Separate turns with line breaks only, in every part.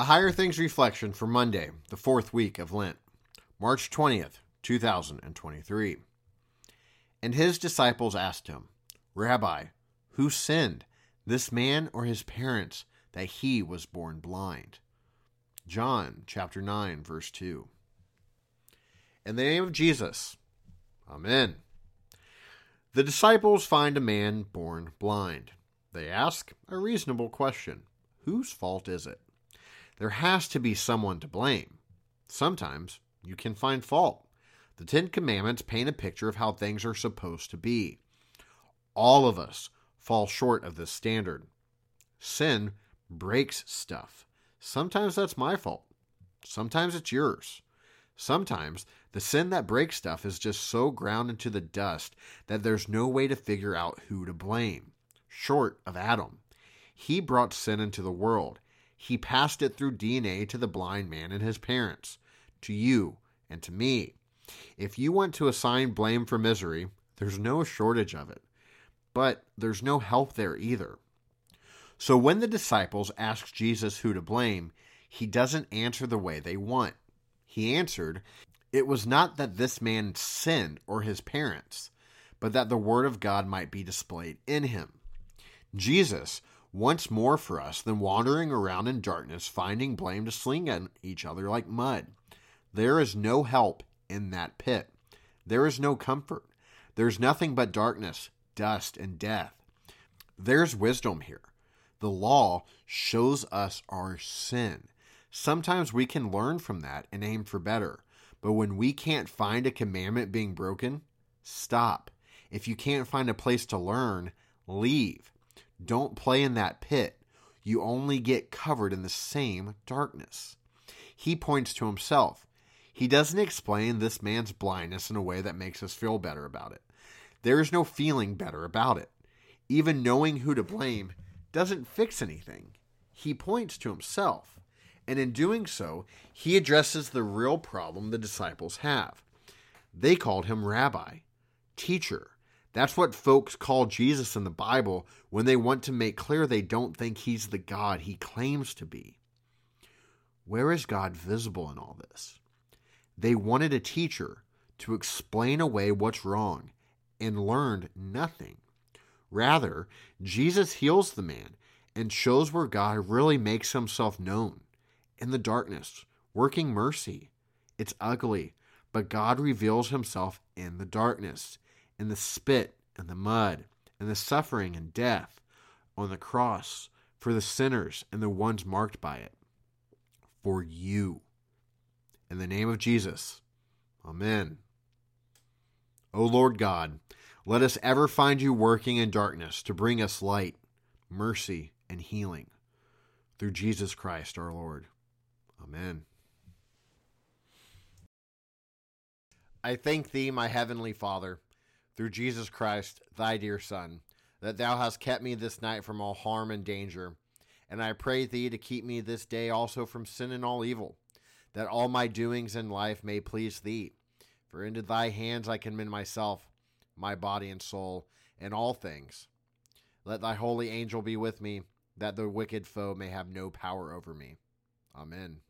A Higher Things reflection for Monday, the fourth week of Lent, March 20th, 2023. And his disciples asked him, Rabbi, who sinned, this man or his parents, that he was born blind? John chapter 9, verse 2. In the name of Jesus, Amen. The disciples find a man born blind. They ask a reasonable question Whose fault is it? There has to be someone to blame. Sometimes you can find fault. The Ten Commandments paint a picture of how things are supposed to be. All of us fall short of this standard. Sin breaks stuff. Sometimes that's my fault. Sometimes it's yours. Sometimes the sin that breaks stuff is just so ground into the dust that there's no way to figure out who to blame, short of Adam. He brought sin into the world. He passed it through DNA to the blind man and his parents, to you and to me. If you want to assign blame for misery, there's no shortage of it. But there's no help there either. So when the disciples ask Jesus who to blame, he doesn't answer the way they want. He answered, It was not that this man sinned or his parents, but that the word of God might be displayed in him. Jesus wants more for us than wandering around in darkness, finding blame to sling at each other like mud. There is no help in that pit. There is no comfort. There's nothing but darkness, dust, and death. There's wisdom here. The law shows us our sin. Sometimes we can learn from that and aim for better. But when we can't find a commandment being broken, stop. If you can't find a place to learn, leave. Don't play in that pit. You only get covered in the same darkness. He points to himself. He doesn't explain this man's blindness in a way that makes us feel better about it. There is no feeling better about it. Even knowing who to blame doesn't fix anything. He points to himself. And in doing so, he addresses the real problem the disciples have. They called him rabbi, teacher. That's what folks call Jesus in the Bible when they want to make clear they don't think he's the God he claims to be. Where is God visible in all this? They wanted a teacher to explain away what's wrong and learned nothing. Rather, Jesus heals the man and shows where God really makes himself known in the darkness, working mercy. It's ugly, but God reveals himself in the darkness, in the spit and the mud, and the suffering and death on the cross for the sinners and the ones marked by it. For you. In the name of Jesus. Amen. O Lord God, let us ever find you working in darkness to bring us light, mercy, and healing. Through Jesus Christ our Lord. Amen. I thank thee, my heavenly Father, through Jesus Christ, thy dear Son, that thou hast kept me this night from all harm and danger. And I pray thee to keep me this day also from sin and all evil, that all my doings in life may please thee. For into thy hands I commend myself, my body and soul, and all things. Let thy holy angel be with me, that the wicked foe may have no power over me. Amen.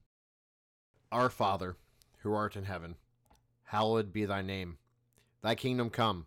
Our Father, who art in heaven, hallowed be thy name. Thy kingdom come,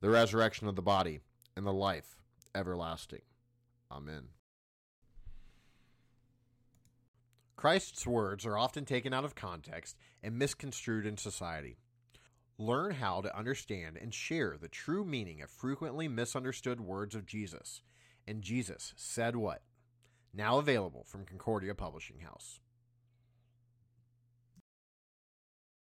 the resurrection of the body, and the life everlasting. Amen. Christ's words are often taken out of context and misconstrued in society. Learn how to understand and share the true meaning of frequently misunderstood words of Jesus. And Jesus said what? Now available from Concordia Publishing House.